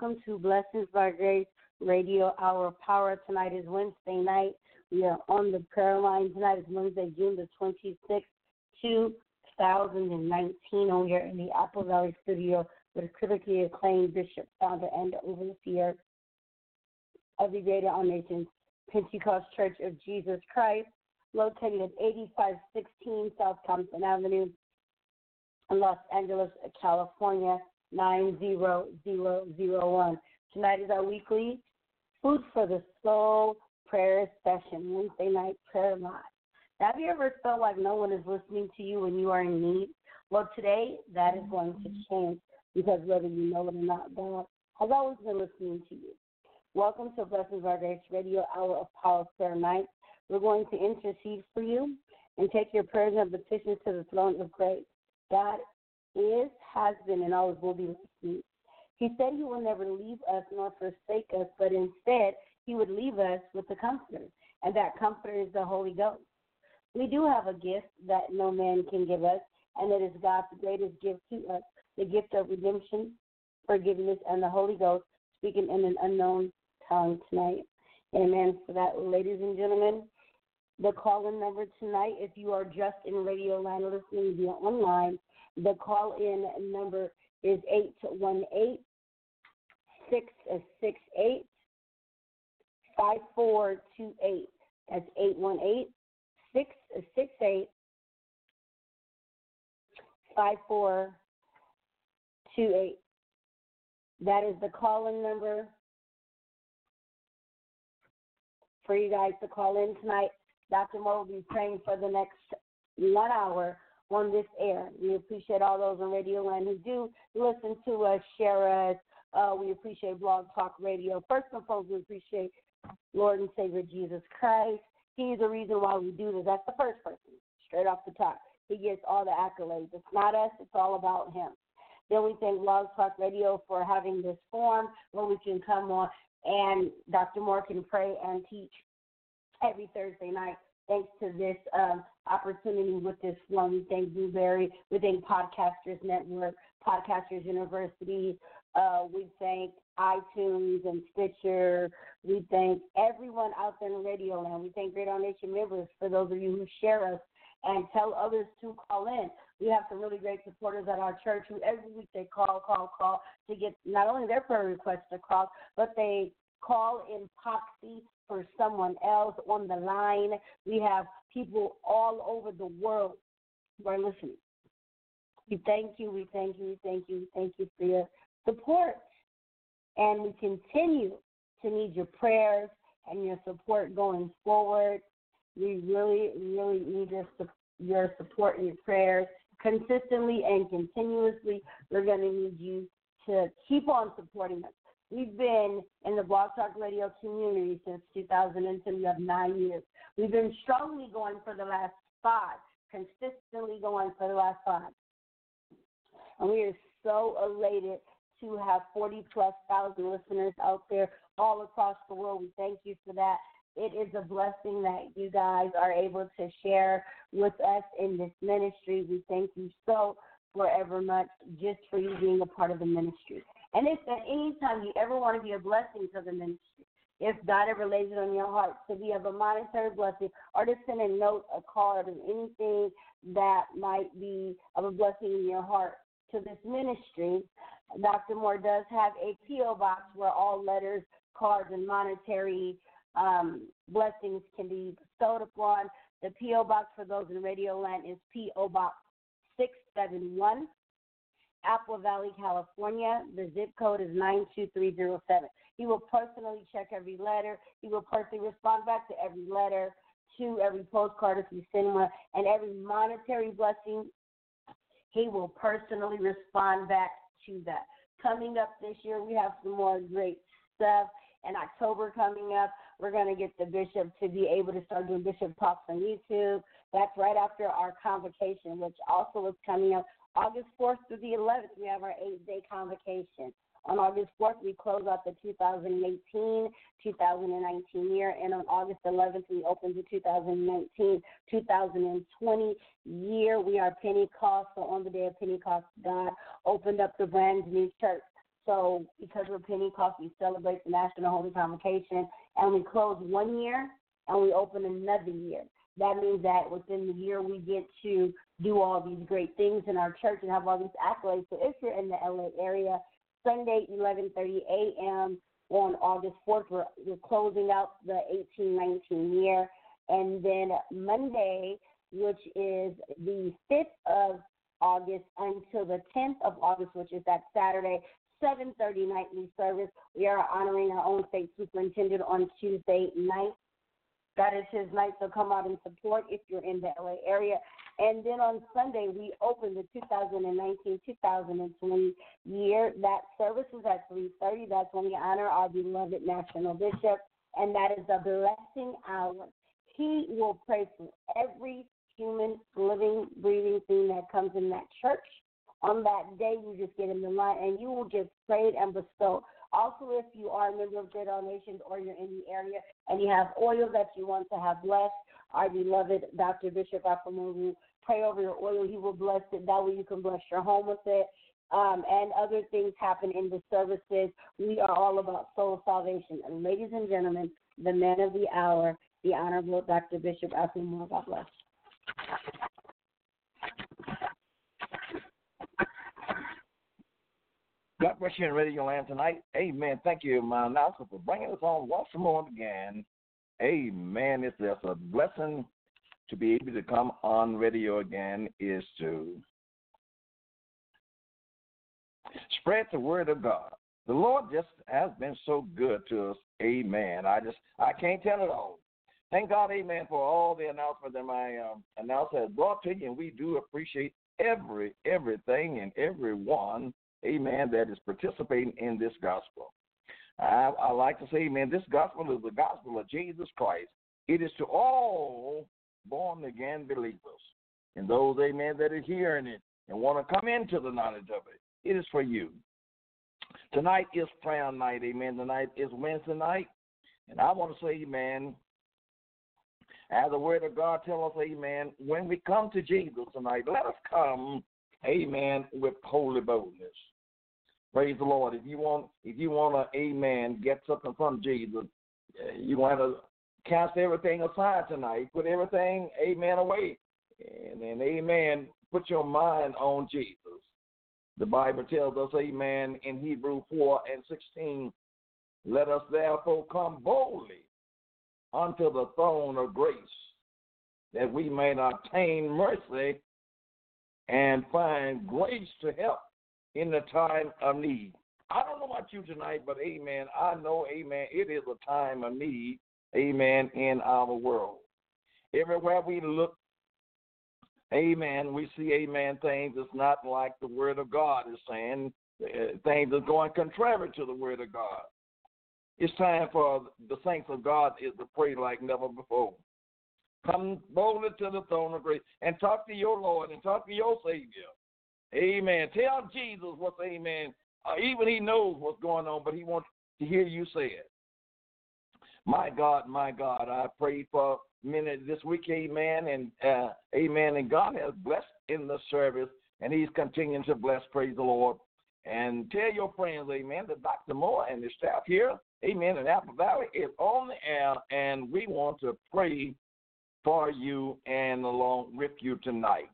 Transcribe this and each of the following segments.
welcome to Blessings by Grace Radio Hour Power. Tonight is Wednesday night. We are on the prayer line. Tonight is Wednesday, June the 26th, 2019. And we are in the Apple Valley studio with critically acclaimed Bishop, founder, and overseer of the Greater All Nations Pentecost Church of Jesus Christ, located at 8516 South Compton Avenue in Los Angeles, California. 90001. Tonight is our weekly Food for the Soul prayer session, Wednesday night prayer. Now, have you ever felt like no one is listening to you when you are in need? Well, today that is going to change because whether you know it or not, God has always been listening to you. Welcome to Blessings Our Grace Radio Hour of Power Prayer Night. We're going to intercede for you and take your prayers and petitions to the throne of grace. God is, has been, and always will be listening. He said he will never leave us nor forsake us, but instead he would leave us with the Comforter, and that Comforter is the Holy Ghost. We do have a gift that no man can give us, and it is God's greatest gift to us the gift of redemption, forgiveness, and the Holy Ghost speaking in an unknown tongue tonight. Amen. For that, ladies and gentlemen, the call in number tonight, if you are just in radio land listening via online, the call in number is 818 668 5428. That's 818 668 5428. That is the call in number for you guys to call in tonight. Dr. Moore will be praying for the next one hour on this air. We appreciate all those on Radio Land who do listen to us, share us. Uh, we appreciate Blog Talk Radio. First and foremost, we appreciate Lord and Savior Jesus Christ. He's the reason why we do this. That's the first person, straight off the top. He gets all the accolades. It's not us, it's all about him. Then we thank Blog Talk Radio for having this forum where we can come on and Dr. Moore can pray and teach every Thursday night. Thanks to this um, opportunity with this one, we thank Blubrry, we thank Podcasters Network, Podcasters University, uh, we thank iTunes and Stitcher. We thank everyone out there in Radio Land. We thank Great All Nation members for those of you who share us and tell others to call in. We have some really great supporters at our church who every week they call, call, call to get not only their prayer requests across, but they call in proxy for someone else on the line. We have people all over the world who are listening. We thank you, we thank you, we thank you, we thank you for your support. And we continue to need your prayers and your support going forward. We really, really need your, your support and your prayers consistently and continuously. We're going to need you to keep on supporting us. We've been in the Blog Talk Radio community since 2010. We have nine years. We've been strongly going for the last five, consistently going for the last five. And we are so elated to have 40 plus thousand listeners out there all across the world. We thank you for that. It is a blessing that you guys are able to share with us in this ministry. We thank you so forever much just for you being a part of the ministry. And if at any time you ever want to be a blessing to the ministry, if God ever lays it on your heart to be of a monetary blessing or to send a note, a card, or anything that might be of a blessing in your heart to this ministry, Dr. Moore does have a P.O. box where all letters, cards, and monetary um, blessings can be bestowed upon. The P.O. box for those in Radio Land is P.O. Box 671, Apple Valley, California. The zip code is 92307. He will personally check every letter. He will personally respond back to every letter, to every postcard if you send one, and every monetary blessing. He will personally respond back to that. Coming up this year, we have some more great stuff. In October coming up, we're going to get the bishop to be able to start doing bishop talks on YouTube. That's right after our convocation, which also is coming up August 4th through the 11th. We have our eight day convocation. On August 4th, we close out the 2018 2019 year, and on August 11th, we open the 2019 2020 year. We are Pentecost, so on the day of Pentecost, God opened up the brand new church. So, because we're Pentecost, we celebrate the National Holy Convocation, and we close one year and we open another year. That means that within the year we get to do all these great things in our church and have all these accolades. So if you're in the LA area, Sunday, 11:30 a.m. on August 4th. We're, we're closing out the 1819 year, and then Monday, which is the 5th of August until the 10th of August, which is that Saturday, 7:30 nightly service. We are honoring our own state superintendent on Tuesday night. That is his night, so come out and support if you're in the LA area. And then on Sunday, we open the 2019-2020 year. That service is at 3.30. That's when we honor our beloved National Bishop, and that is a blessing hour. He will pray for every human, living, breathing thing that comes in that church. On that day, you just get in the line, and you will just pray and bestow. Also, if you are a member of Great All Nations or you're in the area and you have oil that you want to have blessed, our beloved Dr. Bishop Afamogu pray over your oil. He will bless it. That way you can bless your home with it. Um, and other things happen in the services. We are all about soul salvation. And ladies and gentlemen, the man of the hour, the Honorable Dr. Bishop Afamogu. God bless. God bless you in Radio Land tonight. Amen. Thank you, my announcer, for bringing us on once more again. Amen. It's just a blessing to be able to come on radio again is to spread the word of God. The Lord just has been so good to us. Amen. I just I can't tell it all. Thank God, amen, for all the announcements that my um, announcer has brought to you, and we do appreciate every, everything and everyone, amen, that is participating in this gospel. I, I like to say, man, this gospel is the gospel of Jesus Christ. It is to all born again believers and those, amen, that are hearing it and want to come into the knowledge of it. It is for you. Tonight is prayer night, amen. Tonight is Wednesday night. And I want to say, amen, as the word of God tells us, amen, when we come to Jesus tonight, let us come, amen, with holy boldness. Praise the Lord. If you want, if you want to, amen, get something from Jesus, eh, you want to cast everything aside tonight. Put everything, amen, away. And then, amen, put your mind on Jesus. The Bible tells us, amen, in Hebrew 4 and 16, let us therefore come boldly unto the throne of grace, that we may obtain mercy and find grace to help in the time of need. I don't know about you tonight, but amen. I know, amen, it is a time of need, amen, in our world. Everywhere we look, amen, we see, amen, things that's not like the Word of God is saying, uh, things are going contrary to the Word of God. It's time for the saints of God is to pray like never before. Come boldly to the throne of grace and talk to your Lord and talk to your Savior. Amen. Tell Jesus what's amen. Uh, even he knows what's going on, but he wants to hear you say it. My God, my God, I prayed for a minute this week, amen, and uh, amen. And God has blessed in the service, and He's continuing to bless. Praise the Lord. And tell your friends, amen, that Dr. Moore and the staff here, amen, in Apple Valley is on the air, and we want to pray for you and along with you tonight.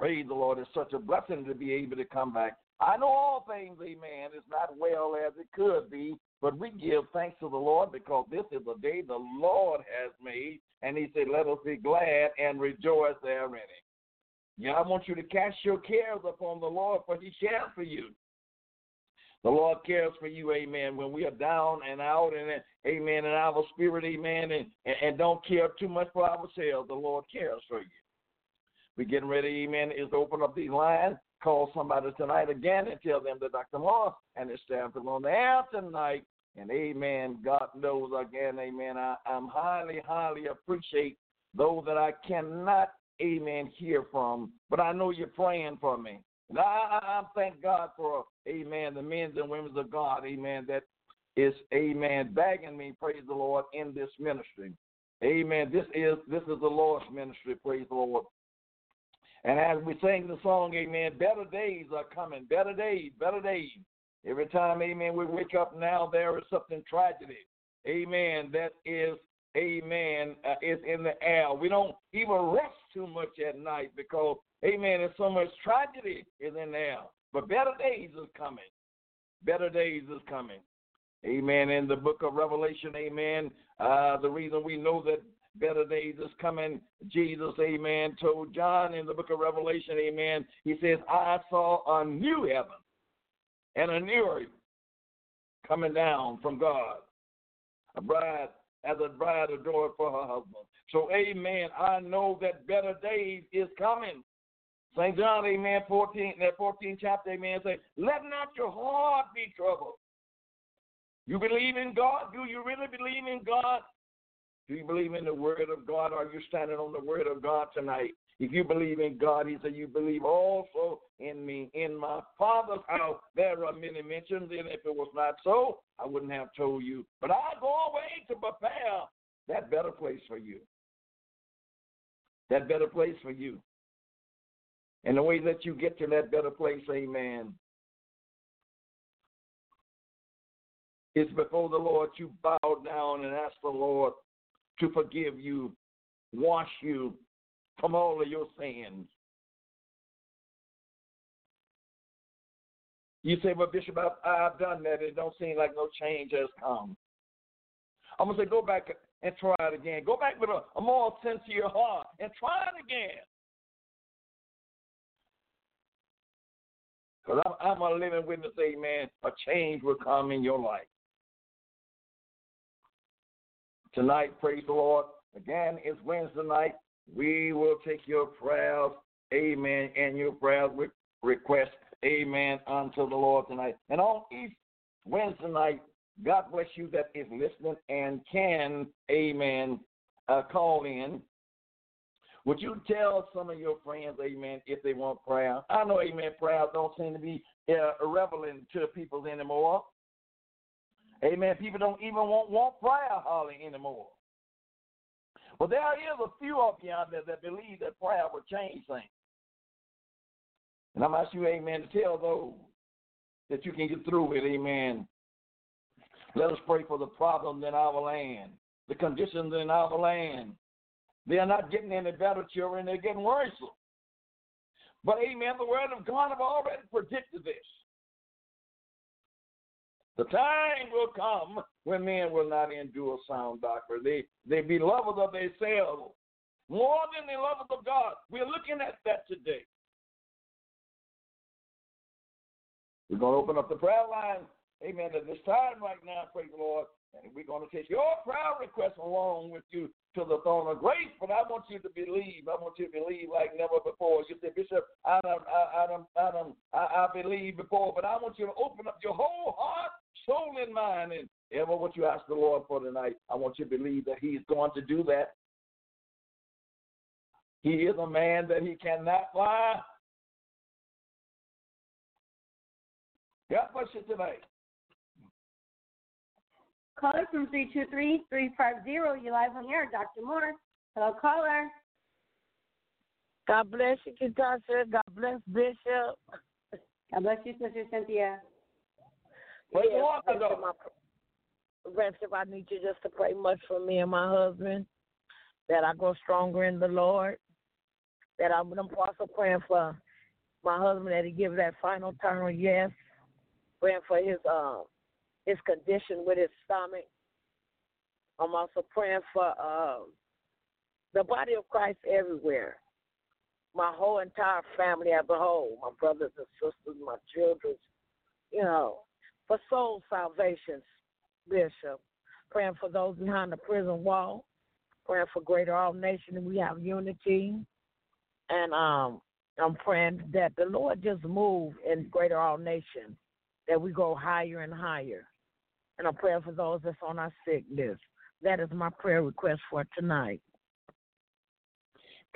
Praise the Lord. It's such a blessing to be able to come back. I know all things, amen, is not well as it could be, but we give thanks to the Lord because this is the day the Lord has made, and He said, Let us be glad and rejoice therein. Yeah, I want you to cast your cares upon the Lord, for He cares for you. The Lord cares for you, amen. When we are down and out and amen in our spirit, amen, and, and don't care too much for ourselves, the Lord cares for you. We're getting ready, amen, is to open up these lines. Call somebody tonight again and tell them that Dr. Moore and his staff is on the air tonight. And amen. God knows again, amen. I, I'm highly, highly appreciate those that I cannot, amen, hear from. But I know you're praying for me. And I, I, I thank God for, amen, the men and women of God, amen, that is, amen, begging me, praise the Lord, in this ministry. Amen. This is this is the Lord's ministry, praise the Lord. And as we sing the song, amen, better days are coming, better days, better days. Every time, amen, we wake up now, there is something tragedy. Amen. That is, amen, uh, is in the air. We don't even rest too much at night because, amen, there's so much tragedy is in the air. But better days is coming. Better days is coming. Amen. In the book of Revelation, amen, uh, the reason we know that better days is coming. Jesus, amen, told John in the book of Revelation, amen. He says, I saw a new heaven and a new earth coming down from God. A bride, as a bride adored for her husband. So, amen. I know that better days is coming. St. John, amen, 14, that 14th chapter, amen, say, let not your heart be troubled. You believe in God? Do you really believe in God? Do you believe in the Word of God? Are you standing on the Word of God tonight? If you believe in God, He said, You believe also in me. In my Father's house, there are many mentions, and if it was not so, I wouldn't have told you. But I go away to prepare that better place for you. That better place for you. And the way that you get to that better place, amen, is before the Lord. You bow down and ask the Lord to forgive you, wash you from all of your sins. You say, well, Bishop, I've, I've done that. It don't seem like no change has come. I'm going to say, go back and try it again. Go back with a, a more sincere heart and try it again. Because I'm, I'm a living witness, amen, a change will come in your life. Tonight, praise the Lord, Again, it's Wednesday night. We will take your prayers, amen, and your prayers with request, amen, unto the Lord tonight. And on each Wednesday night, God bless you that is listening and can, amen, uh, call in. Would you tell some of your friends, amen, if they want prayer? I know, amen, prayer don't seem to be uh, to the people anymore. Amen. People don't even want, want prayer hardly anymore. But there is a few of you out there that believe that prayer will change things. And I'm asking you, amen, to tell those that you can get through it, amen. Let us pray for the problems in our land, the conditions in our land. They are not getting any better, children, they're getting worse. But, amen, the word of God have already predicted this. The time will come when men will not endure sound doctrine. They they be lovers of themselves more than the lovers of God. We're looking at that today. We're going to open up the prayer line. Amen. At this time right now, praise the Lord. And we're going to take your prayer request along with you to the throne of grace. But I want you to believe. I want you to believe like never before. You say, Bishop, I don't, I, I don't, I don't, I, I believe before, but I want you to open up your whole heart, soul, and mind, and ever what you ask the Lord for tonight. I want you to believe that He's going to do that. He is a man that He cannot lie. God bless you tonight. Caller from 323-350. You live on air, Dr. Moore. Hello, caller. God bless you, Katasha. God bless Bishop. God bless you, Sister Cynthia. Yes, the Lord, my, Bishop, I need you just to pray much for me and my husband, that I grow stronger in the Lord, that I'm also praying for my husband that he give that final turn yes, praying for his um his condition with his stomach. I'm also praying for uh, the body of Christ everywhere. My whole entire family as a whole, my brothers and sisters, my children, you know, for soul salvation, Bishop. Praying for those behind the prison wall. Praying for Greater All Nation and we have unity. And um, I'm praying that the Lord just move in Greater All Nation, that we go higher and higher and a prayer for those that's on our sick list. That is my prayer request for tonight.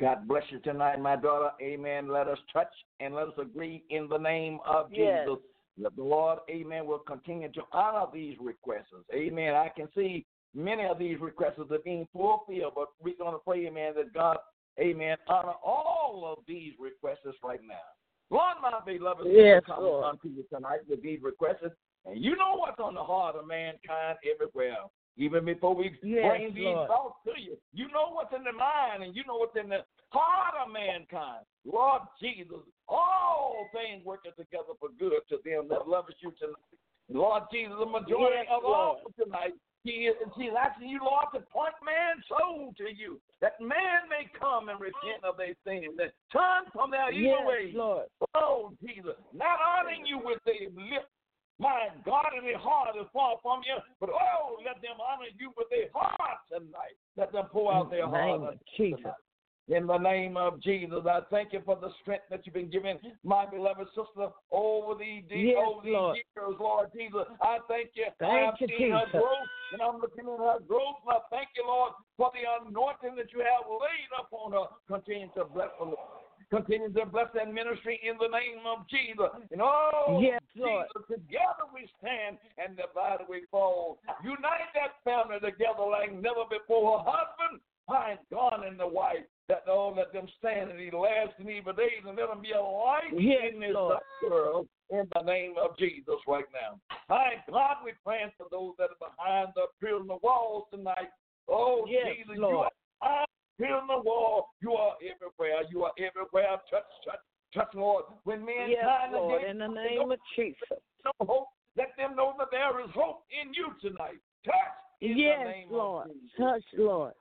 God bless you tonight, my daughter. Amen. Let us touch and let us agree in the name of yes. Jesus. That the Lord, amen, will continue to honor these requests. Amen. I can see many of these requests are being fulfilled, but we're going to pray, amen, that God, amen, honor all of these requests right now. Lord, my beloved, yes, come unto you tonight with these requests. And you know what's on the heart of mankind everywhere. Even before we yes, bring these Lord. thoughts to you, you know what's in the mind and you know what's in the heart of mankind. Lord Jesus, all things working together for good to them that love you tonight. Lord Jesus, the majority yes, of all tonight, he is, he's asking you, Lord, to point man's soul to you, that man may come and repent of their sins, and turn from their evil yes, ways. Lord. Oh, Jesus, not honoring you with their lips, my God, and their heart is far from you. But oh, let them honor you with their heart tonight. Let them pour out their In the name heart. Jesus. tonight. In the name of Jesus, I thank you for the strength that you've been giving my beloved sister over these, Yes, over these Lord. years, Lord Jesus. I thank you. Thank I have you, seen her Jesus. growth, and I'm looking at her growth. And I thank you, Lord, for the anointing that you have laid upon her. Continue to bless her. Lord. Continue to bless that ministry in the name of Jesus. And oh, Yes, Lord. Jesus, together we stand and divided we fall. Unite that family together like never before. Husband, find God and the wife. That oh, let them stand in these last and evil days and let them be a light Yes, in this world in the name of Jesus right now. My God, we pray for those that are behind the prison walls tonight. Oh, Yes, Jesus, you Lord. are Build the wall. You are everywhere. You are everywhere. Touch, touch, touch, Lord. When mankind Yes, are Lord. dead, In the name of Jesus. know hope. Let them know that there is hope in you tonight. Touch in the Yes, name Lord. of Jesus. Touch, Lord.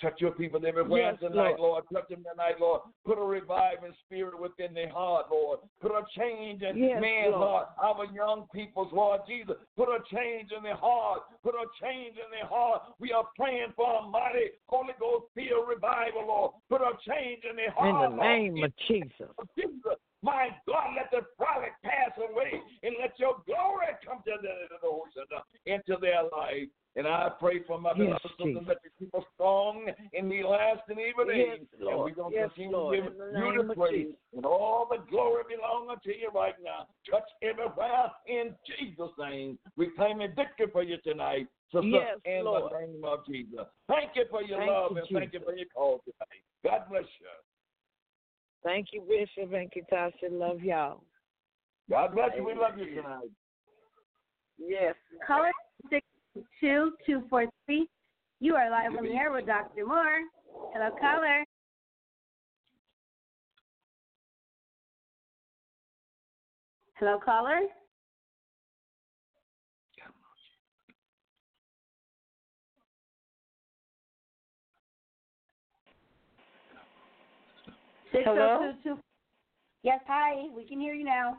Touch your people everywhere Yes, tonight, Lord. Lord. Touch them tonight, Lord. Put a reviving spirit within their heart, Lord. Put a change in Yes, man's Lord. heart. Our young people's, Lord Jesus. Put a change in their heart. Put a change in their heart. We are praying for a mighty Holy Ghost filled revival, Lord. Put a change in their heart. In the Lord. name of Jesus. of Jesus. My God, let the pride pass away and let your glory come to the, into their life. And I pray for my Yes, beloved sisters Jesus. that you keep us strong in the last and evil Yes, days. Lord. And we're going to Yes, continue Lord. to In give the you name the of praise. Jesus. And all the glory belong unto you right now. Touch everywhere in Jesus' name. We claim a victory for you tonight. Sister, Yes, in Lord. the name of Jesus. Thank you for your Thank love you, and thank you Jesus. for your call tonight. God bless you. Thank you, Bishop and Katasha. Love y'all. God bless you. We love you tonight. Yes. Caller six two two four three. You are live on the air with Dr. Moore. Hello, caller. Hello, caller. Hello? oh two. Yes, hi. We can hear you now.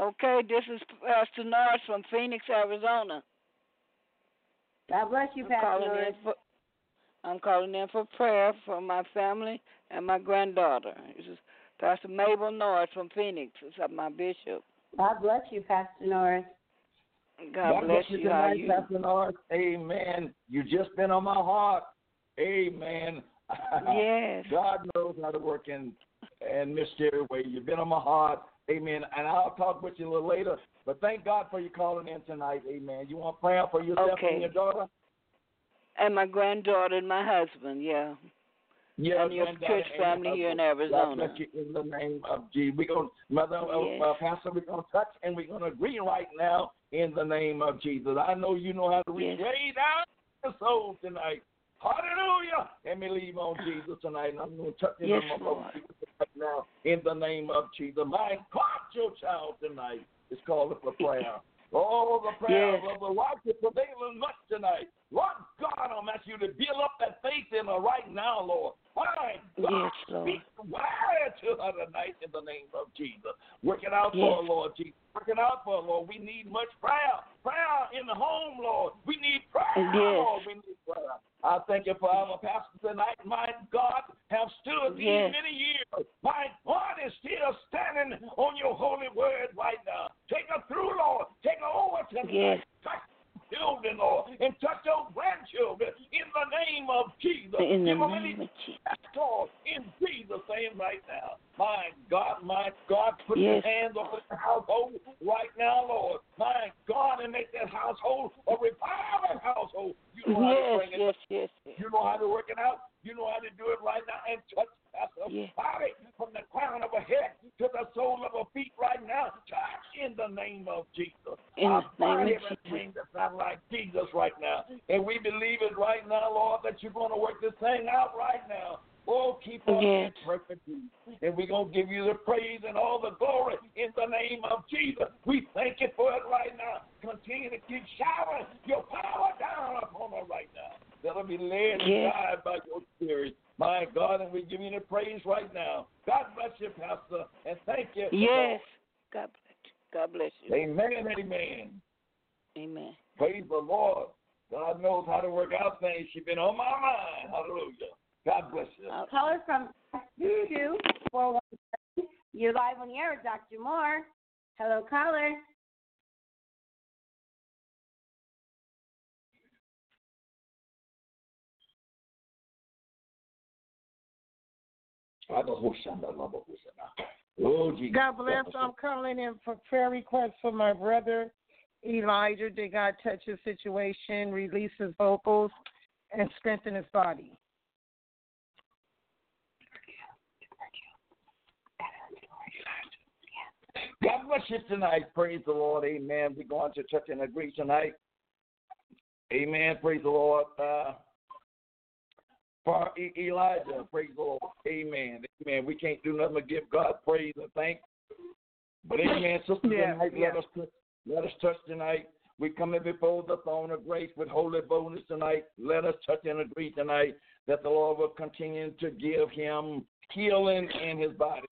Okay, this is Pastor Norris from Phoenix, Arizona. God bless you, I'm Pastor calling Norris. in for I'm calling in for prayer for my family and my granddaughter. This is Pastor Mabel Norris from Phoenix. This is my bishop. God bless you, Pastor Norris. God, bless you. How tonight, you? Pastor Norris. Amen. You've just been on my heart. Amen. Yes. God knows how to work in and mysterious way. You've been on my heart. Amen. And I'll talk with you a little later. But thank God for you calling in tonight. Amen. You want prayer for yourself Okay. and your daughter? And my granddaughter and my husband, yeah. Yeah, And your church and family here in. Arizona. God bless you in the name of Jesus. We're going, Mother, uh, Yes. uh, Pastor, we're going to touch and we're going to agree right now in the name of Jesus. I know you know how to reach Yes. way down the soul tonight. Hallelujah. Let me leave on Jesus tonight. And I'm going to touch him Yes, in my right now in the name of Jesus. My God, your child tonight is calling for prayer. Oh, the prayer Yes. of the Lord righteous prevailing much tonight. Lord God, I'm asking you to build up that faith in her right now, Lord. My God, Yes, Lord. speak word to her tonight in the name of Jesus. Work it out Yes. for her, Lord Jesus. Work it out for her, Lord. We need much prayer. Prayer in the home, Lord. We need prayer, Yes. Lord. We need prayer. I thank you for our pastor tonight. My God, have stood these Yes. many years. My God is still standing on your holy word right now. Take her through, Lord. Take her over tonight. Yes. Children, Lord, and touch your grandchildren in the name of Jesus. In the Give them name any of Jesus. Lord, in Jesus' name right now. My God, my God, put Yes. your hands on the household right now, Lord. My God, and make that household a reviving household. You know how to Yes, bring it yes, yes, yes. you know how to work it out. You know how to do it right now and touch Pastor Yes. body from the crown of her head to the sole of her feet right now. Touch in the name of Jesus. In I the bind name of everything that's not like Jesus right now. And we believe it right now, Lord, that you're going to work this thing out right now. Oh, keep us Yes. in perfect peace. And we're going to give you the praise and all the glory in the name of Jesus. We thank you for it right now. Continue to keep showering your power down upon her right now. Let her be led and Yes. guided by your spirit. My God, and we give you the praise right now. God bless you, Pastor, and thank you. Yes. God bless you. God bless you. Amen, amen. Amen. Praise the Lord. God knows how to work out things. She's been on my mind. Hallelujah. God bless you. Uh, Caller from two four one seven. You're live on the air with Dr. Moore. Hello, caller. Oh, Jesus. God bless. I'm calling in for prayer requests for my brother Elijah. Did God touch his situation, release his vocals, and strengthen his body. God bless you tonight. Praise the Lord. Amen. We're going to touch and agree tonight. Amen. Praise the Lord. Uh, for E- Elijah, praise the Lord. Amen. Amen. We can't do nothing but give God praise and thanks. But amen, sister Yeah, tonight, yeah. let us touch, let us touch tonight. We come in before the throne of grace with holy boldness tonight. Let us touch and agree tonight that the Lord will continue to give him healing in his body.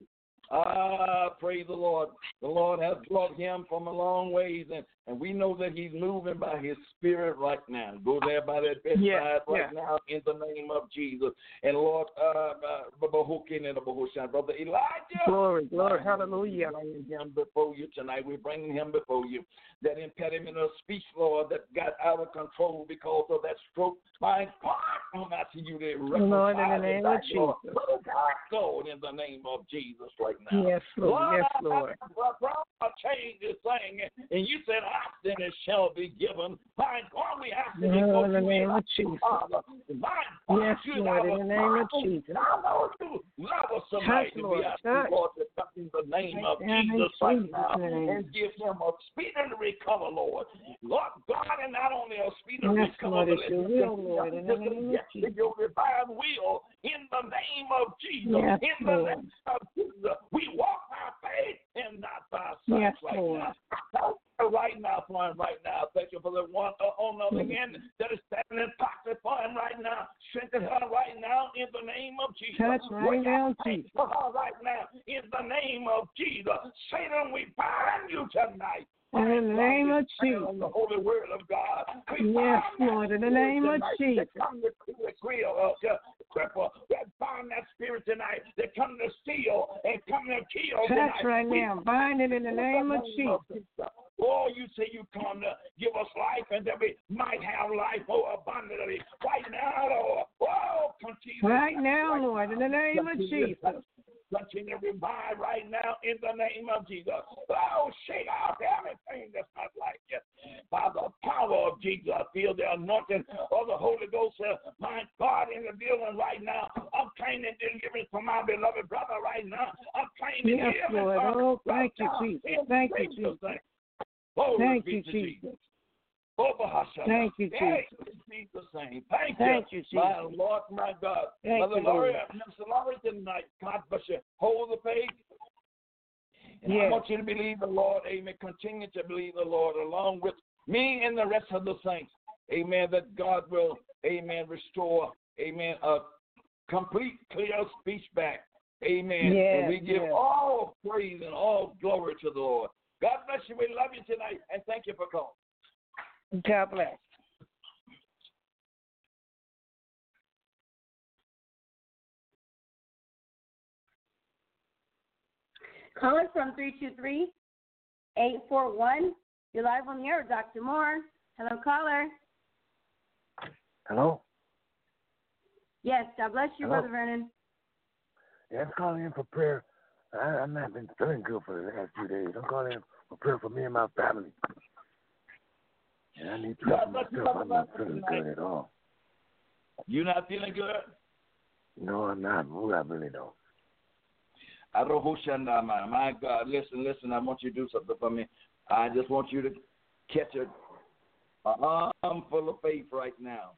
Ah, praise the Lord. The Lord has brought him from a long ways, and, and we know that he's moving by his spirit right now. Go there by that bedside yeah, right yeah. now in the name of Jesus. And Lord, uh, uh, brother Elijah. Glory, glory, hallelujah. We're bringing him before you tonight. We're bringing him before you. That impediment of speech, Lord, that got out of control because of that stroke. My God, I'm asking you to Lord, in the name of Jesus. Lord, in the name of Jesus right now. Yes, Lord. Yes, Lord. I change this thing, and you said, ask and it shall be given. My God, we ask in the name of Jesus. Father. My God, yes, Lord, in the name of Jesus. I know you love us tonight, and we ask you, Lord, to come in the name of Jesus right now and give him a speedy recover, Lord. Lord God, and not only a speedy yes, recover, Lord, but your will, Lord, in the name of Jesus. Your divine will, in the name of Jesus. Yes, in the Lord. name of Jesus. We walk by faith and not by sight yes, right Lord. now. Right now, for him, right now. Thank you for the one uh, on the other that is standing in pocket for him right now. Strengthen her right now in the name of Jesus. Touch right now, Jesus. For her right now in the name of Jesus. Satan, we bind you tonight. In the name of Jesus. On the holy word of God. Yes, Lord, in the name of Jesus. That come to to grill, to cripple, that bind that spirit tonight. That come to steal and come to kill tonight. right now. Bind it in the name of Jesus. Oh, you say you come to give us life and that we might have life more abundantly. Right now, Lord. Oh, continue. Right now, Lord, in the name of Jesus. Continue to revive right now in the name of Jesus. Oh, shake out everything that's not like you. By the power of Jesus, I feel the anointing of the Holy Ghost. Uh, my God, in the building right now. I'm claiming deliverance for my beloved brother right now. I'm claiming Yes, Lord. Oh, right thank you, now. Jesus. Thank you, Jesus'. Thank you, Jesus. Oh. Thank you, Hey, Jesus. Jesus' name. Thank, Thank you, My Jesus. Lord, my God. Thank Mother you, Lord. Minister Laurie tonight, God bless you. Hold the faith. And I want you to believe the Lord. Amen. Continue to believe the Lord along with me and the rest of the saints. Amen. That God will, amen, restore, amen, a complete, clear speech back. Amen. Yes, and we give yes. all praise and all glory to the Lord. God bless you. We love you tonight. And thank you for calling. God bless. Caller from 323 841. You're live on the air, Dr. Moore. Hello, caller. Hello? Yes, God bless you, Hello. Brother Vernon. Yeah, I'm calling in for prayer. I, I've not been feeling good for the last few days. I'm calling in for prayer for me and my family. And I need for God bless myself. I'm not feeling good at all. You not feeling good? No, I'm not. Ooh, I really don't. I Arohoshanda, my, my God, listen, listen. I want you to do something for me. I just want you to catch a, a arm full of faith right now.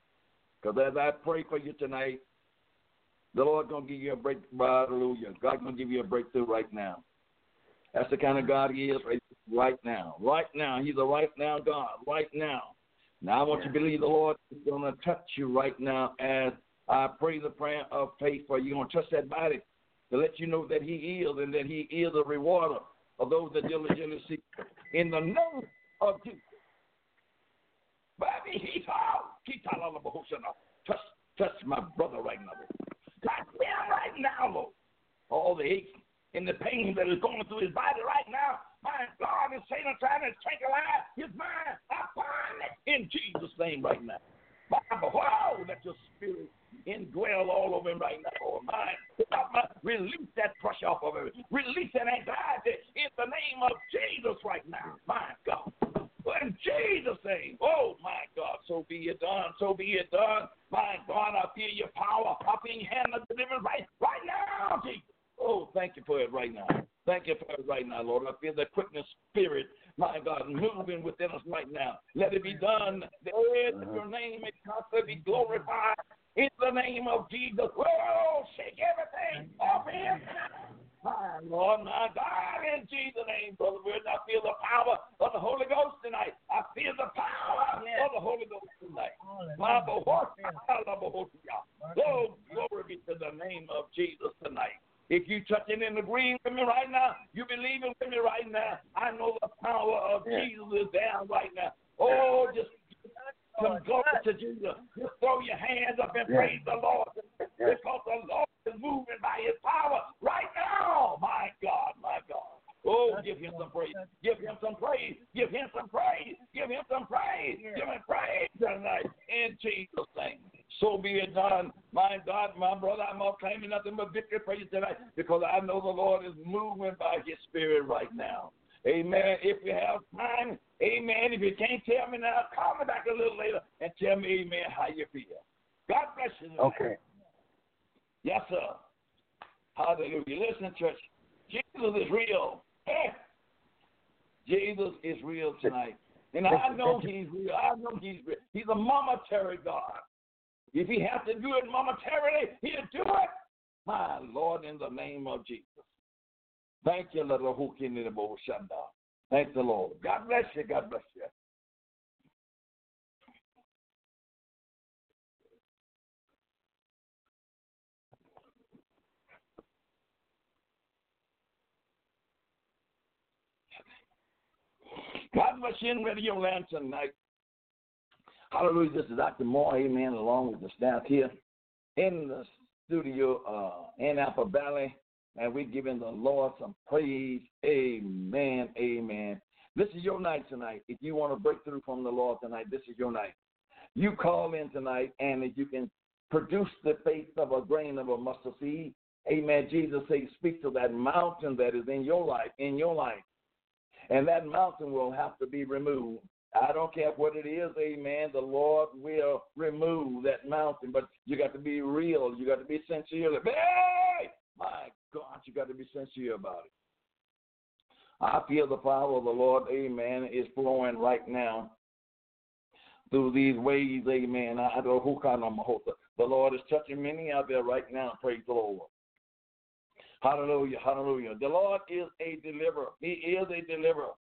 Because as I pray for you tonight, the Lord gonna give you a break. Hallelujah. God gonna give you a breakthrough right now. That's the kind of God He is right, right now. Right now, He's a right now God. Right now. Now I want you to believe the Lord is gonna touch you right now as I pray the prayer of faith for you. Gonna touch that body to let you know that He is and that He is a rewarder of those that diligently seek. In the name of Jesus. Baby, he's out. Touch, touch my brother right now. Touch him right now, Lord. All the ache and the pain that is going through his body right now. My God, is Satan trying to take alive his mind. I bind it in Jesus' name right now. Bible, wow, let your spirit indwell all over him right now, Lord. Mind, release that pressure off of him. Release that anxiety in the name of Jesus right now. My God. In Jesus' name. Oh, my God. So be it done. So be it done. My God, I feel your power. I feel your hand of deliverance right, right now, Jesus. Oh, thank you for it right now. Thank you for it right now, Lord. I feel the quickness spirit, my God, moving within us right now. Let it be done. There is your name is constantly be glorified in the name of Jesus. Oh, shake everything off him. My Lord, my God, in Jesus' name, brother Burton, I feel the power of the Holy Ghost tonight. I feel the power yes. of the Holy Ghost tonight. Bible, what? Touching and agreeing with me right now, you believing with me right now, I know the power of Jesus is down right now. Oh, just come glory to Jesus. Just throw your hands up and praise the Lord because the Lord is moving by his power right now. My God, my God. Oh, give him some praise. Give him some praise. Give him some praise. Give him some praise. Give him praise tonight in Jesus' name. So be it done. My God, my brother, I'm not claiming nothing but victory for you tonight because I know the Lord is moving by his spirit right now. Amen. If you have time, amen. If you can't tell me now, call me back a little later and tell me, amen, how you feel. God bless you. Tonight. Okay. Yes, sir. Hallelujah. Listen, church. Jesus is real. Jesus is real tonight. And I know he's real. I know he's real. He's a momentary God. If he has to do it momentarily, he'll do it. My Lord, in the name of Jesus. Thank you, little Hukin in the Thank the Lord. God bless you. God bless you. God bless you in Radio Land tonight. Hallelujah. This is Dr. Moore, amen, along with the staff here in the studio uh, in Apple Valley. And we're giving the Lord some praise. Amen. Amen. This is your night tonight. If you want to break through from the Lord tonight, this is your night. You call in tonight, and if you can produce the faith of a grain of a mustard seed, amen. Jesus says, speak to that mountain that is in your life, in your life. And that mountain will have to be removed. I don't care what it is, amen. The Lord will remove that mountain, but you got to be real. You got to be sincere. Hey, my God, you got to be sincere about it. I feel the power of the Lord, amen, is flowing right now through these ways, amen. I don't know who kind of The Lord is touching many out there right now. Praise the Lord. Hallelujah, hallelujah. The Lord is a deliverer. He is a deliverer.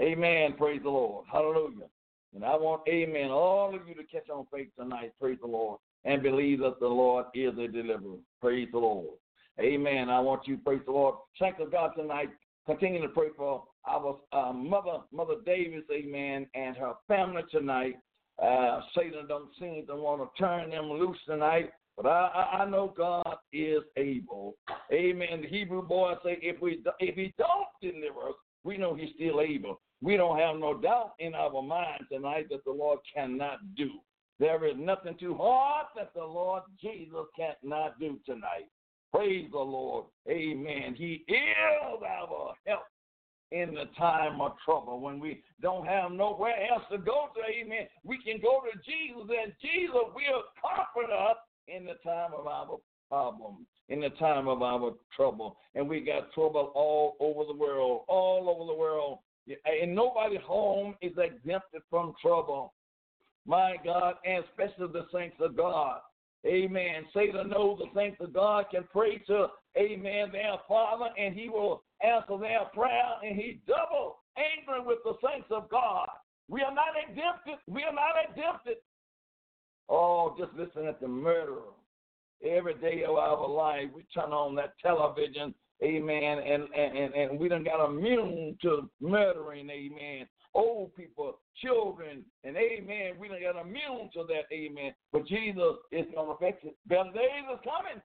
Amen. Praise the Lord. Hallelujah. And I want, amen, all of you to catch on faith tonight. Praise the Lord. And believe that the Lord is a deliverer. Praise the Lord. Amen. I want you, praise the Lord. Thank God tonight. Continue to pray for our uh, mother, Mother Davis, amen, and her family tonight. Uh, Satan don't seem to want to turn them loose tonight. But I, I know God is able. Amen. The Hebrew boy say, if we if He don't deliver us, we know He's still able. We don't have no doubt in our minds tonight that the Lord cannot do. There is nothing too hard that the Lord Jesus cannot do tonight. Praise the Lord. Amen. He is our help in the time of trouble. When we don't have nowhere else to go to, amen, we can go to Jesus, and Jesus will comfort us in the time of our problem, in the time of our trouble. And we got trouble all over the world, all over the world. And nobody home is exempted from trouble. My God, and especially the saints of God. Amen. Satan knows the saints of God can pray to, amen, their Father, and he will answer their prayer, and he double angry with the saints of God. We are not exempted. We are not exempted Oh, just listen at the murderer. Every day of our life, we turn on that television, amen, and, and, and we don't got immune to murdering, amen. Old people, children, and amen, we don't got immune to that, amen. But Jesus is going to fix it. Better days is coming.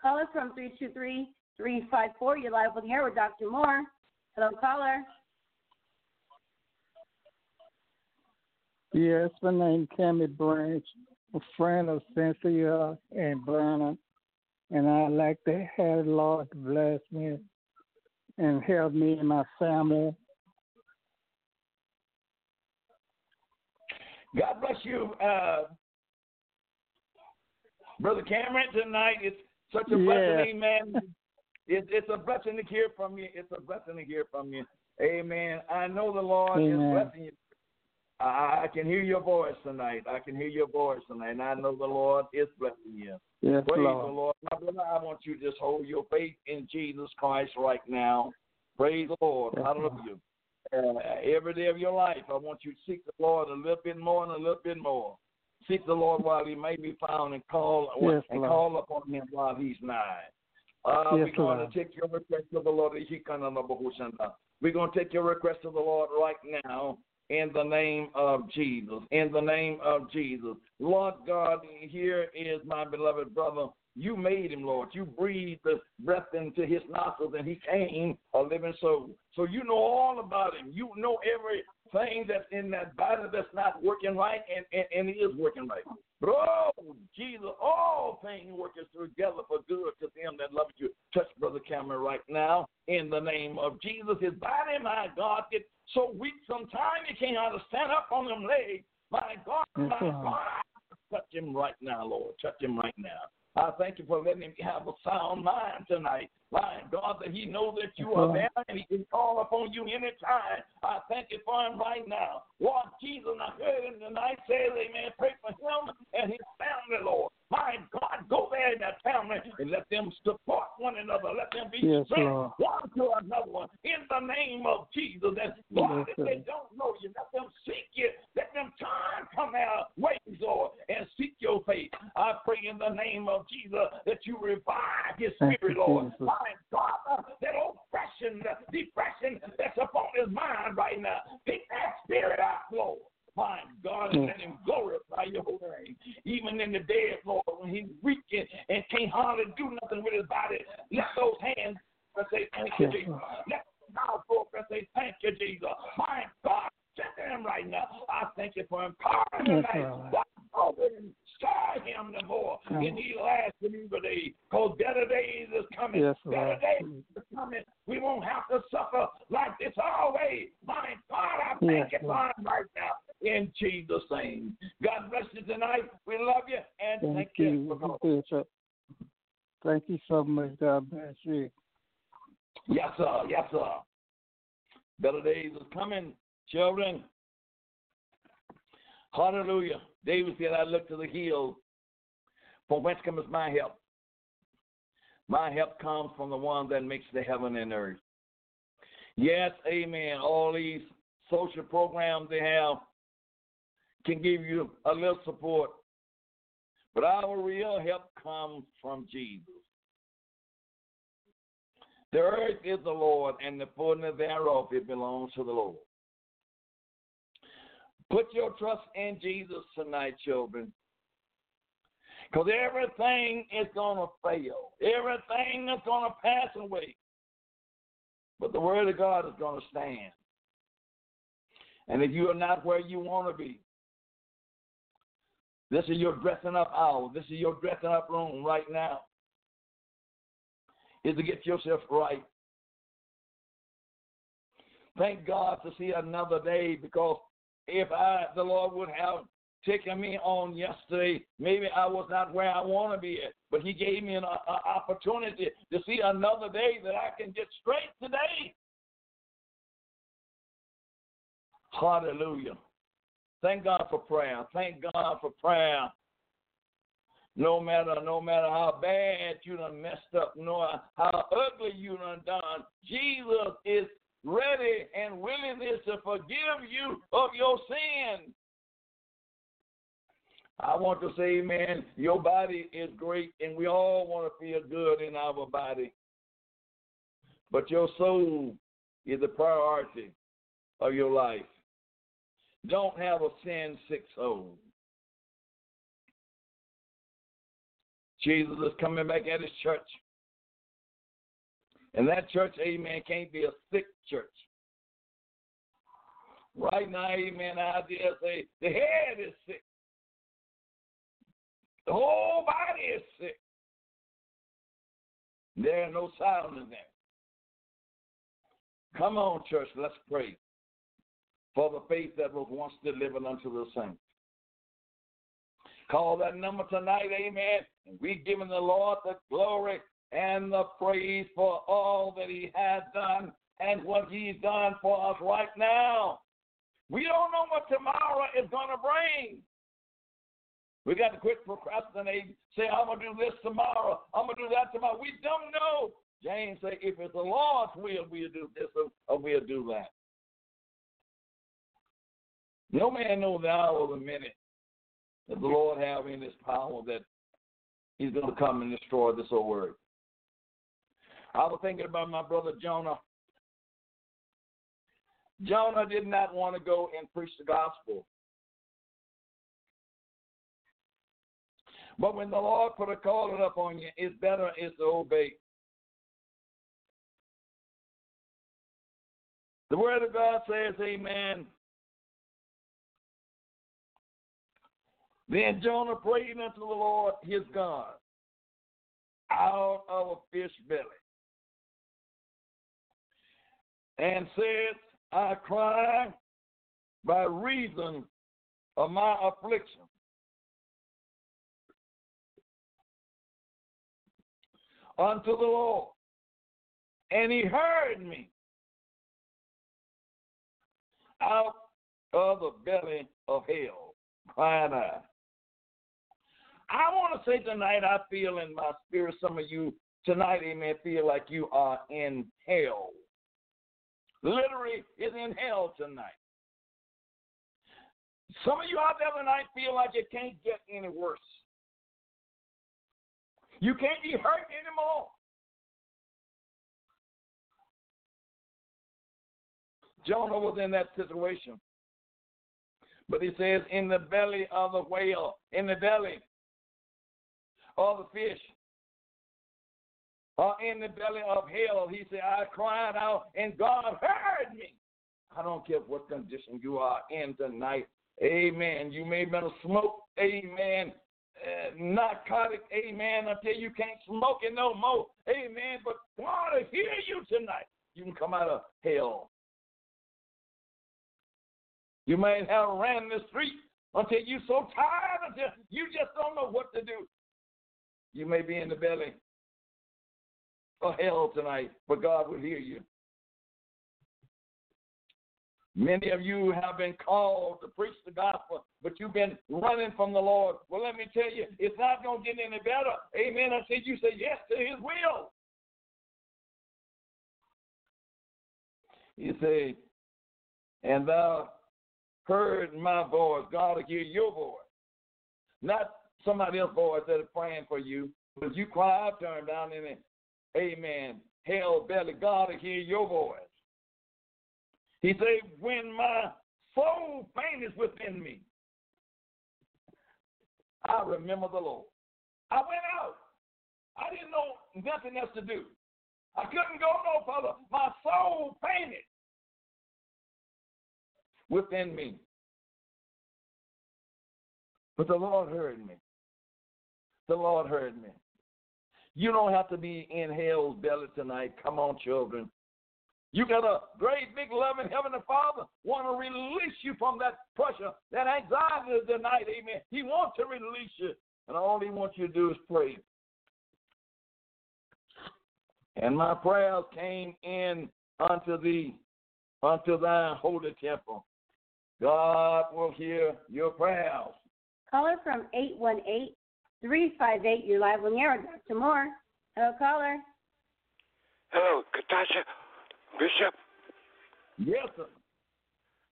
Call us from 323 354. You're live on the air with Dr. Moore. Hello, caller. Yes, my name is Tammy Branch, a friend of Cynthia and Vernon, and I'd like to have the Lord bless me and help me and my family. God bless you, uh, Brother Cameron. Tonight it's such a blessing, amen. It's, it's a blessing to hear from you. It's a blessing to hear from you. Amen. I know the Lord amen. is blessing you I, can hear your voice tonight. I can hear your voice tonight. And I know the Lord is blessing you. Yes, Praise Lord. the Lord. My brother, I want you to just hold your faith in Jesus Christ right now. Praise the Lord. Yes, Hallelujah. Uh, every day of your life, I want you to seek the Lord a little bit more and a little bit more. Seek the Lord while he may be found and call yes, and Lord. call upon him while he's nigh. Uh, Yes, we're going Lord. to take your request to the Lord. We're going to take your request to the Lord right now in the name of Jesus. In the name of Jesus. Lord God, here is my beloved brother. You made him, Lord. You breathed the breath into his nostrils and he came a living soul. So you know all about him. You know everything that's in that body that's not working right and, and, and it is working right. Oh, Jesus, all things working together for good to them that love you. Touch Brother Cameron right now in the name of Jesus. His body, my God, gets so weak sometimes he can't understand up on them legs. My God, my God, touch him right now, Lord. Touch him right now. I thank you for letting him have a sound mind tonight. My God, that he knows that you are there and he can call upon you anytime. I thank you for him right now. Lord Jesus, I heard him tonight say, Amen. Pray for him and his family, Lord. My God, go there in that family and let them support one another. Let them be Yes, strength one to another one. In the name of Jesus. And Lord, Yes, if they don't know you, let them seek you. Let them turn from their ways, Lord, and seek your face. I pray in the name of Jesus that you revive his spirit, Lord. My God, that oppression, depression that's upon his mind right now. Take that spirit out, Lord. My God, and let him glorify your holy name. Even in the dead, Lord, when he's weak and, and can't hardly do nothing with his body, let those hands say, Thank you, Jesus. Let mouth open and say, Thank you, Jesus. My God, strengthen him right now. I thank you for empowering him Yes, tonight. Lord. Watch over him. The more in these last believer days. Because better days is coming. Yes, better Lord. days is coming. We won't have to suffer like this always. My God, I thank Yes, you for Lord. him right now. In Jesus' name. God bless you tonight. We love you and Thank thank, you you, for calling. Bishop. Thank you so much. God bless you. Yes, sir. Yes, sir. Better days is coming, children. Hallelujah. David said, I look to the hills. From whence comes my help? My help comes from the one that makes the heaven and earth. Yes, amen. All these social programs they have can give you a little support. But our real help comes from Jesus. The earth is the Lord, and the fullness thereof it belongs to the Lord. Put your trust in Jesus tonight, children. Because everything is going to fail. Everything is going to pass away. But the Word of God is going to stand. And if you are not where you want to be, this is your dressing up hour. This is your dressing up room right now. Is to get yourself right. Thank God to see another day because if I, the Lord would have taken me on yesterday, maybe I was not where I want to be at. But He gave me an a, opportunity to see another day that I can get straight today. Hallelujah. Thank God for prayer. Thank God for prayer. No matter, no matter how bad you done messed up, no how ugly you done done, Jesus is ready and willing is to forgive you of your sin. I want to say, man, your body is great, and we all want to feel good in our body. But your soul is the priority of your life. Don't have a sin sick soul. Jesus is coming back at his church. And that church, amen, can't be a sick church. Right now, amen, I dare say the head is sick. The whole body is sick. There are no sound in there. Come on, church, let's pray for the faith that was once delivered unto the saints. Call that number tonight, amen. And we giving the Lord the glory and the praise for all that he has done and what he's done for us right now. We don't know what tomorrow is going to bring. We got to quit procrastinating, say, I'm going to do this tomorrow, I'm going to do that tomorrow. We don't know. James said, if it's the Lord's will, we'll do this or we'll do that. No man knows the hour or the minute that the Lord have in his power that he's going to come and destroy this old word. I was thinking about my brother Jonah. Jonah did not want to go and preach the gospel. But when the Lord put a calling up on you, it's better is to obey. The word of God says, Amen. Then Jonah prayed unto the Lord his God out of a fish belly and said, I cry by reason of my affliction. Unto the Lord, and he heard me out of the belly of hell, crying out. I want to say tonight, I feel in my spirit, some of you tonight, amen, feel like you are in hell. Literally is in hell tonight. Some of you out there tonight feel like it can't get any worse. You can't be hurt anymore. Jonah was in that situation. But he says, in the belly of the whale, in the belly of the fish, or in the belly of hell, he said, I cried out and God heard me. I don't care what condition you are in tonight. Amen. You may have been a smoke, amen, uh, narcotic, amen, until you can't smoke it no more. Amen. But God will hear you tonight. You can come out of hell. You may have ran the street until you're so tired until you just don't know what to do. You may be in the belly of hell tonight, but God will hear you. Many of you have been called to preach the gospel, but you've been running from the Lord. Well, let me tell you, it's not going to get any better. Amen. I said, you say yes to His will. You say, and thou heard my voice. God will hear your voice. Not somebody else's voice that is praying for you. But you cry out to him down in. Amen. Hell belly, God will hear your voice. He said, When my soul fainteth within me, I remember the Lord. I went out. I didn't know nothing else to do. I couldn't go no further. My soul fainted within me. But the Lord heard me. The Lord heard me. You don't have to be in hell's belly tonight. Come on, children. You got a great, big, loving Heavenly Father want to release you from that pressure, that anxiety tonight. Amen. He wants to release you, and all He wants you to do is pray. And my prayers came in unto thee, unto thy holy temple. God will hear your prayers. Caller from 818 358. You're live on the air. Dr. Moore. Hello, caller. Hello, Katasha, Bishop. Yes, sir.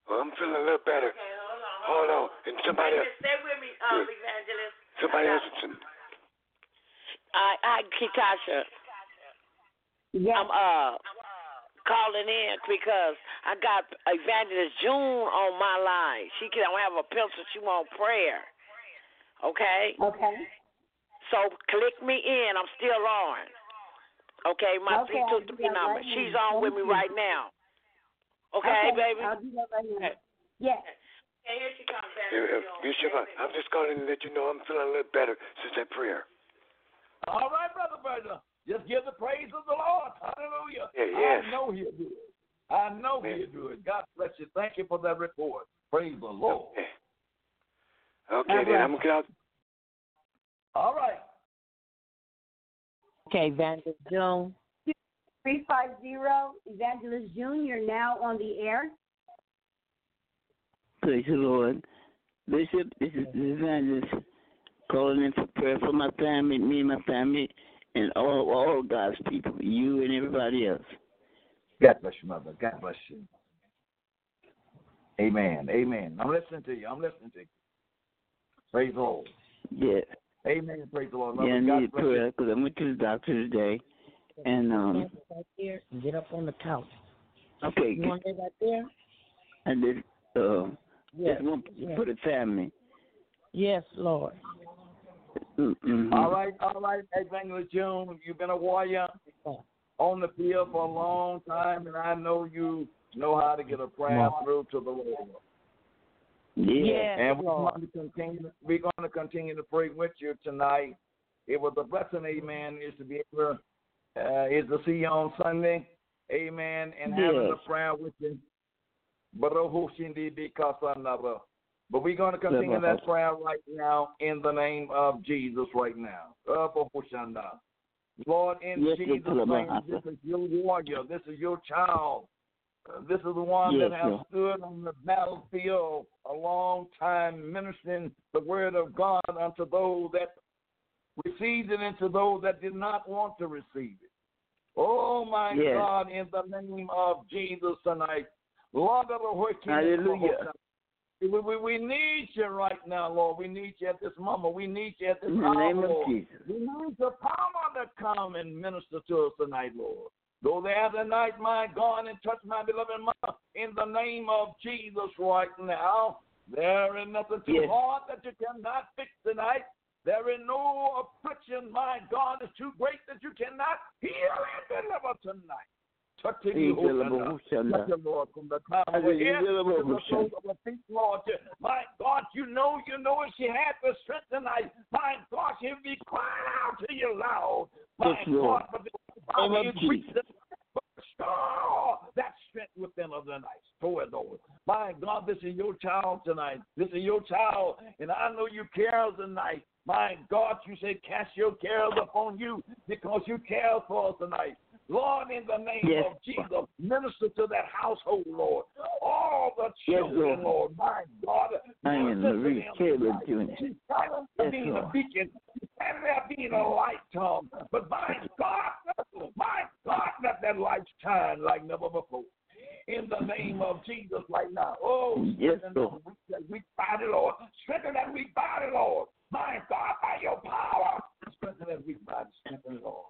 Well, I'm feeling a little better. Okay, hold on. Hold on. And somebody else. Stay with me, um, Yeah. evangelist. Somebody else. I, I, Kitasha, Yes. I'm uh calling in because I got Evangelist June on my line. She can don't have a pencil. She want prayer. Okay. okay. So click me in. I'm still on. Okay, my Okay, three I'll two do three that number. right She's now. on with me you. right now. Okay, baby. I'll do that right now. Okay. Yes. Okay, here she comes back. Bishop, I, I'm just calling to let you know I'm feeling a little better since that prayer. All right, brother, brother. Just give the praise of the Lord. Hallelujah. Yeah, yes. I know he'll do it. I know Amen. he'll do it. God bless you. Thank you for that report. Praise the Lord. Okay. Okay, then I'm gonna get out. All right. Okay, Evangelist June. 350 Evangelist June, you're now on the air. Praise the Lord. Bishop, this is the evangelist calling in for prayer for my family, me and my family, and all all God's people, you and everybody else. God bless you, mother. God bless you. Amen. Amen. I'm listening to you. I'm listening to you. Praise the Lord. Yeah. Amen. Praise the Lord. Love Yeah, I. God need bless you. prayer because I went to the doctor today, and um, right there and get up on the couch. okay, You want to lay right there? I did. Uh, Yes. just want yes. to put a family. Yes, Lord. Mm-hmm. All right, all right, Evangelist June. You've been a warrior on the field for a long time, and I know you know how to get a prayer through to the Lord. Yeah. And we're going to continue. We're going to continue to pray with you tonight. It was a blessing, Amen. Is to be able, to, uh, is to see you on Sunday, Amen, and having Yes. a prayer with you. But. But we're going to continue that prayer right now in the name of Jesus right now. Lord, in Yes, Jesus' name, this is your warrior. This is your child. Uh, This is the one Yes, that has Lord. stood on the battlefield a long time ministering the word of God unto those that received it and to those that did not want to receive it. Oh my Yes. God, in the name of Jesus tonight. Lord of the. Hallelujah. We, we, we need you right now, Lord. We need you at this moment. We need you at this In the hour, name of Jesus. We need the power to come and minister to us tonight, Lord. Go there tonight, my God, and touch my beloved mother in the name of Jesus right now. There is nothing too Yes. hard that you cannot fix tonight. There is no affliction, my God, is too great that you cannot heal and deliver tonight. Oh, touch him, Please, Lord, Lord. Touch him, Lord, from the crown of her head to the soles of her feet, Lord. My God, you know, you know if she had the strength tonight. My God, she'd be crying out to you loud. My Yes, God, but the power of weak. Jesus. Oh, that strength within tonight. Restore it, Lord. My God, this is your child tonight. This is your child, and I know you care tonight. My God, you say cast your cares upon you because you care for us tonight. Lord, in the name Yes. of Jesus, minister to that household, Lord. All the Yes, children, Lord. Lord. My God, I am Marie Taylor tonight. Jr. She's Yes, being a beacon. She's of being a light, Tom. But my God, my God, let that light shine like never before. In the name of Jesus, right now. Oh, Yes, Lord. weak body, Lord. Strengthen that weak body, Lord. My God, by your power. Strengthen that weak body. Strengthen it, Lord.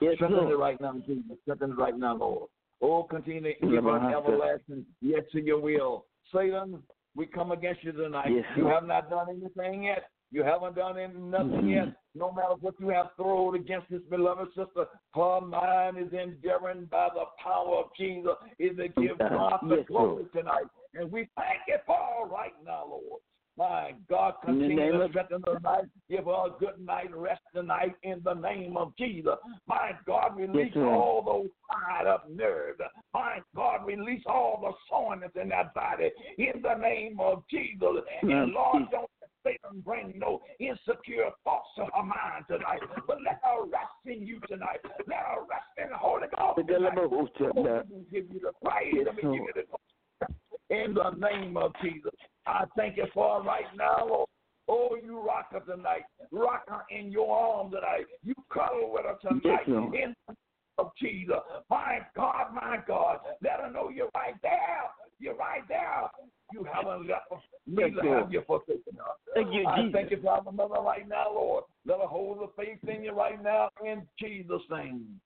Yes, Strengthen it right now, Jesus. Strengthen it right now, Lord. Oh, continue to give Lord, us I have to- everlasting yes to your will. Satan, we come against you tonight. Yes, you have not done anything yet. You haven't done nothing Mhm. yet. No matter what you have thrown against this beloved sister, her mind is enduring by the power of Jesus is to give God the glory Lord. tonight. And we thank you for it right now, Lord. My God, In the continue to strengthen her tonight. Give her a good night rest tonight in the name of Jesus. My God, release Lord. all those tied up nerves. My God, release all the soreness in that body in the name of Jesus. Yes, And Lord, don't let Satan bring no insecure thoughts to her mind tonight. But let her rest in you tonight. Let her rest in the Holy Ghost. Tonight. devil will shut Oh, we give you the praise. Yes, Let me give you the in the name of Jesus. I thank you for right now, Lord. Oh, you rock her tonight. Rock her in your arms tonight. You cuddle with her tonight. In the name of Jesus. My God, my God. Let her know you're right there. You're right there. You haven't left Neither Lord. have you forsaken her. Thank you, I Jesus. thank you for our mother right now, Lord. Let her hold the faith in you right now in Jesus' name.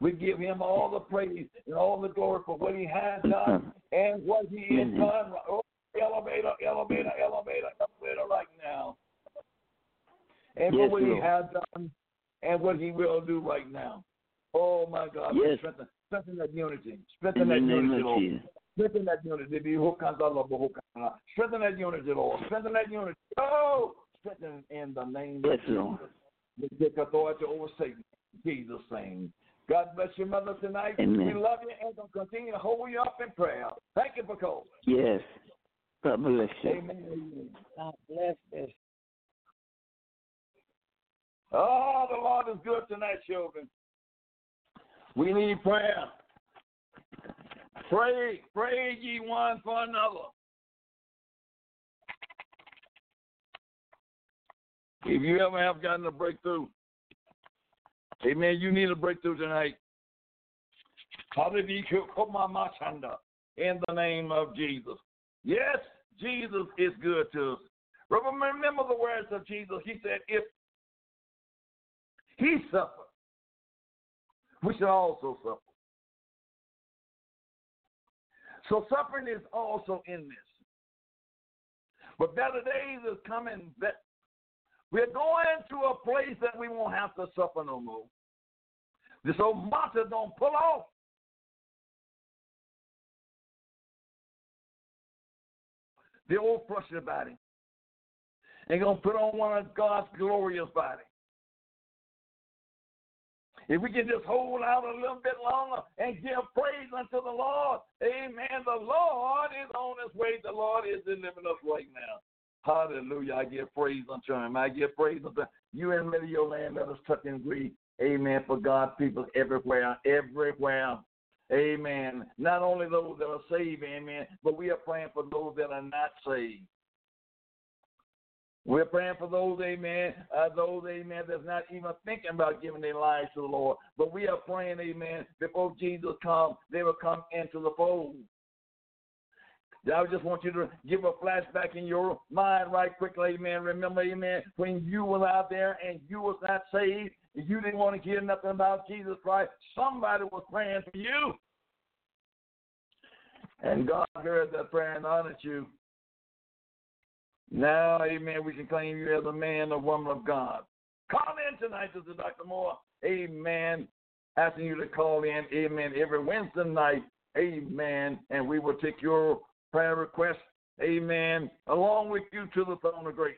We give him all the praise and all the glory for what he has done and what he has Mhm. done. Oh, elevator, elevator, elevator, elevator right now. And Yes, what he has done and what he will do right now. Oh my God. Yes. Strengthen, strengthen that unity. Strengthen that unity, Lord. Strengthen that unity. Be hokazala bohokana. Strengthen that unity, Lord. Strengthen that unity. Oh, strengthen in the name Yes, of Jesus. Lord. We take authority over Satan. Jesus' name. God bless your mother tonight. Amen. We love you and will continue to hold you up in prayer. Thank you for calling. Yes. God bless you. Amen. God bless this. Oh, the Lord is good tonight, children. We need prayer. Pray, pray ye one for another. If you ever have gotten a breakthrough, amen, you need a breakthrough tonight. Hallelujah. In the name of Jesus. Yes, Jesus is good to us. Remember the words of Jesus. He said, if he suffered, we should also suffer. So suffering is also in this. But better days is coming that we're going to a place that we won't have to suffer no more. This old monster don't pull off. The old frustrated body. Ain't gonna put on one of God's glorious body. If we can just hold out a little bit longer and give praise unto the Lord, amen. The Lord is on his way. The Lord is delivering us right now. Hallelujah. I give praise unto him. I give praise unto you and many of your land. Let us touch and agree. Amen. For God, people everywhere, everywhere. Amen. Not only those that are saved, amen, but we are praying for those that are not saved. We're praying for those, amen, uh, those, amen, that's not even thinking about giving their lives to the Lord. But we are praying, amen, before Jesus comes, they will come into the fold. I just want you to give a flashback in your mind right quickly, amen. Remember, amen, when you were out there and you was not saved, you didn't want to hear nothing about Jesus Christ, somebody was praying for you. And God heard that prayer and honored you. Now, amen, we can claim you as a man or woman of God. Call in tonight, this is Dr. Moore. Amen. Asking you to call in, amen, every Wednesday night. Amen. And we will take your prayer request, amen, along with you to the throne of grace.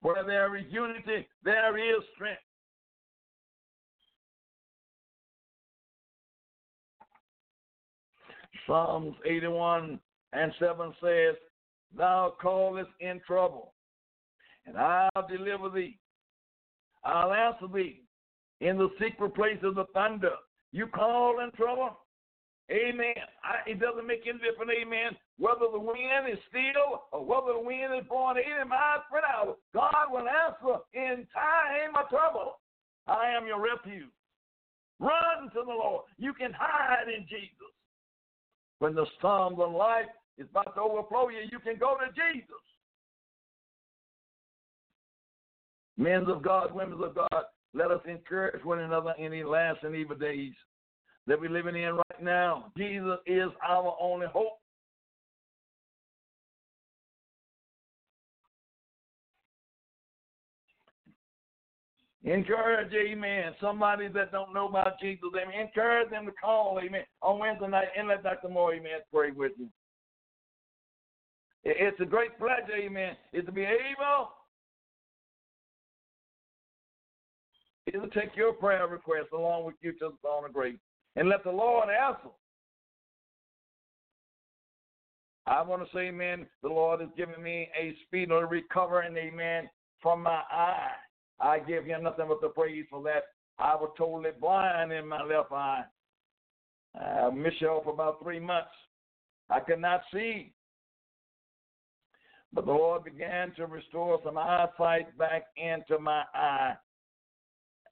Where there is unity, there is strength. Psalms 81 and 7 says, Thou callest in trouble, and I'll deliver thee. I'll answer thee in the secret place of the thunder. You call in trouble? Amen. I, it doesn't make any difference, amen, whether the wind is still or whether the wind is blowing 80 miles per hour. God will answer in time of trouble. I am your refuge. Run to the Lord. You can hide in Jesus. When the storms of life is about to overflow you, you can go to Jesus. Men of God, women of God, let us encourage one another in these last and evil days that we're living in right now. Jesus is our only hope. Encourage, amen. Somebody that don't know about Jesus, amen. Encourage them to call, amen, on Wednesday night and let Dr. Moore, amen, pray with you. It's a great pleasure, amen, is to be able is to take your prayer request along with you to the throne of grace and let the Lord answer. I want to say, amen, the Lord has given me a speed of recovering, amen, from my eye. I give him nothing but the praise for that. I was totally blind in my left eye. I missed y'all for about three months. I could not see. But the Lord began to restore some eyesight back into my eye.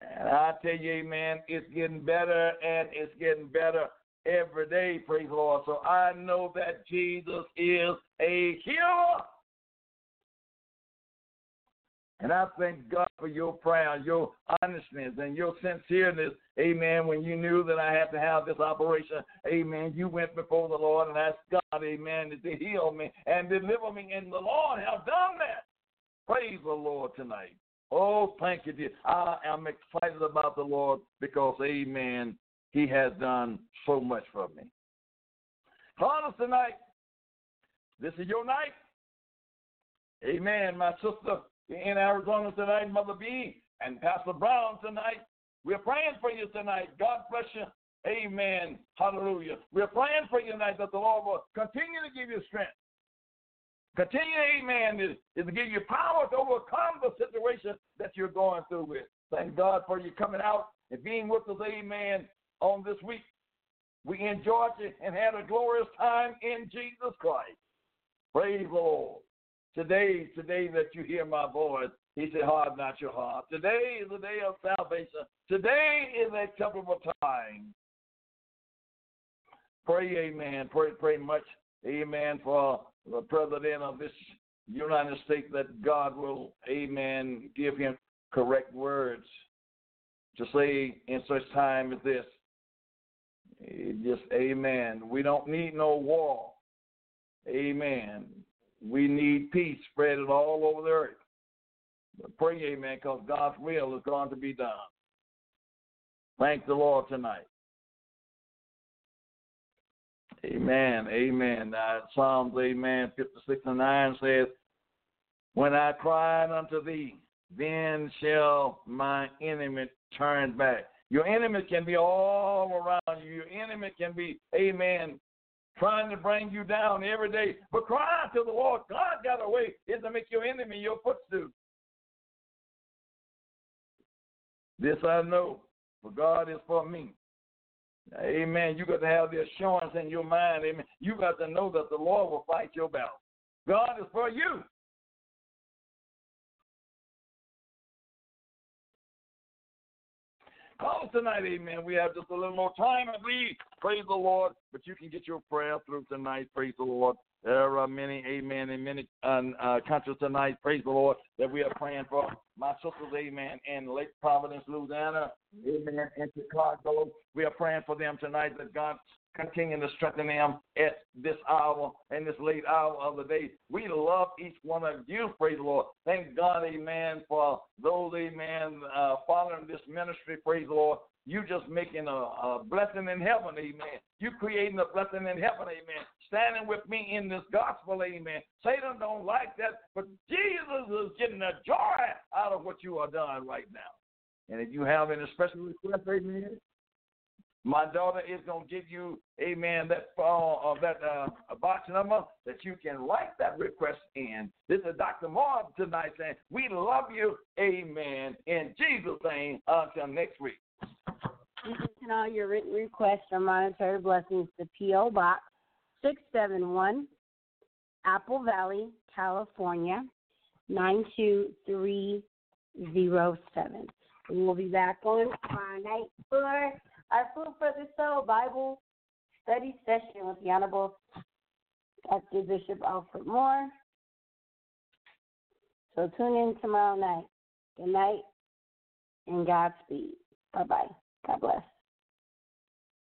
And I tell you, amen, it's getting better and it's getting better every day, praise the Lord. So I know that Jesus is a healer. And I thank God for your prayer, your honestness, and your sincereness. Amen. When you knew that I had to have this operation, amen, you went before the Lord and asked God, amen, to heal me and deliver me. And the Lord has done that. Praise the Lord tonight. Oh, thank you, dear. I am excited about the Lord because, amen, he has done so much for me. Call us tonight. This is your night. Amen. My sister in Arizona tonight, Mother B, and Pastor Brown tonight. We're praying for you tonight. God bless you. Amen. Hallelujah. We're praying for you tonight that the Lord will continue to give you strength. Continue, amen, is, is to give you power to overcome the situation that you're going through with. Thank God for you coming out and being with us, amen, on this week. We enjoyed it and had a glorious time in Jesus Christ. Praise the Lord. Today, today that you hear my voice, he said, hard not your heart. Today is the day of salvation. Today is a acceptable time. Pray, amen. Pray, pray much, amen, for the president of this United States that God will, amen, give him correct words to say in such time as this. Just amen. We don't need no war. Amen. We need peace spread it all over the earth. But pray, amen, because God's will is going to be done. Thank the Lord tonight. Amen. Amen. Psalms, amen, 56 and 9 says, When I cried unto thee, then shall my enemy turn back. Your enemy can be all around you. Your enemy can be, amen, trying to bring you down every day. But cry to the Lord. God got a way is to make your enemy your footstool. This I know, for God is for me. Amen. You got to have the assurance in your mind. Amen. You got to know that the Lord will fight your battle. God is for you. Call tonight, amen. We have just a little more time, I believe. Praise the Lord. But you can get your prayer through tonight. Praise the Lord. There are many, amen, in many uh, countries tonight. Praise the Lord that we are praying for. My sisters, amen, in Lake Providence, Louisiana, amen, in Chicago. We are praying for them tonight that God continue to strengthen them at this hour and this late hour of the day. We love each one of you, praise the Lord. Thank God, amen, for those, amen, uh, following this ministry, praise the Lord. You just making a, a blessing in heaven, amen. You creating a blessing in heaven, amen. Standing with me in this gospel, amen. Satan don't like that, but Jesus is getting the joy out of what you are doing right now. And if you have any special requests, amen, my daughter is gonna give you, amen, that uh, uh that uh, box number that you can write that request in. This is Dr. Moore tonight saying, We love you, amen, in Jesus' name until next week. You can send all your written requests for monetary blessings to P.O. Box 671, Apple Valley, California 92307. We will be back on tomorrow night for our Food for the Soul Bible study session with the Honorable Dr. Bishop Alfred Moore. So tune in tomorrow night. Good night and Godspeed. Bye bye. God bless.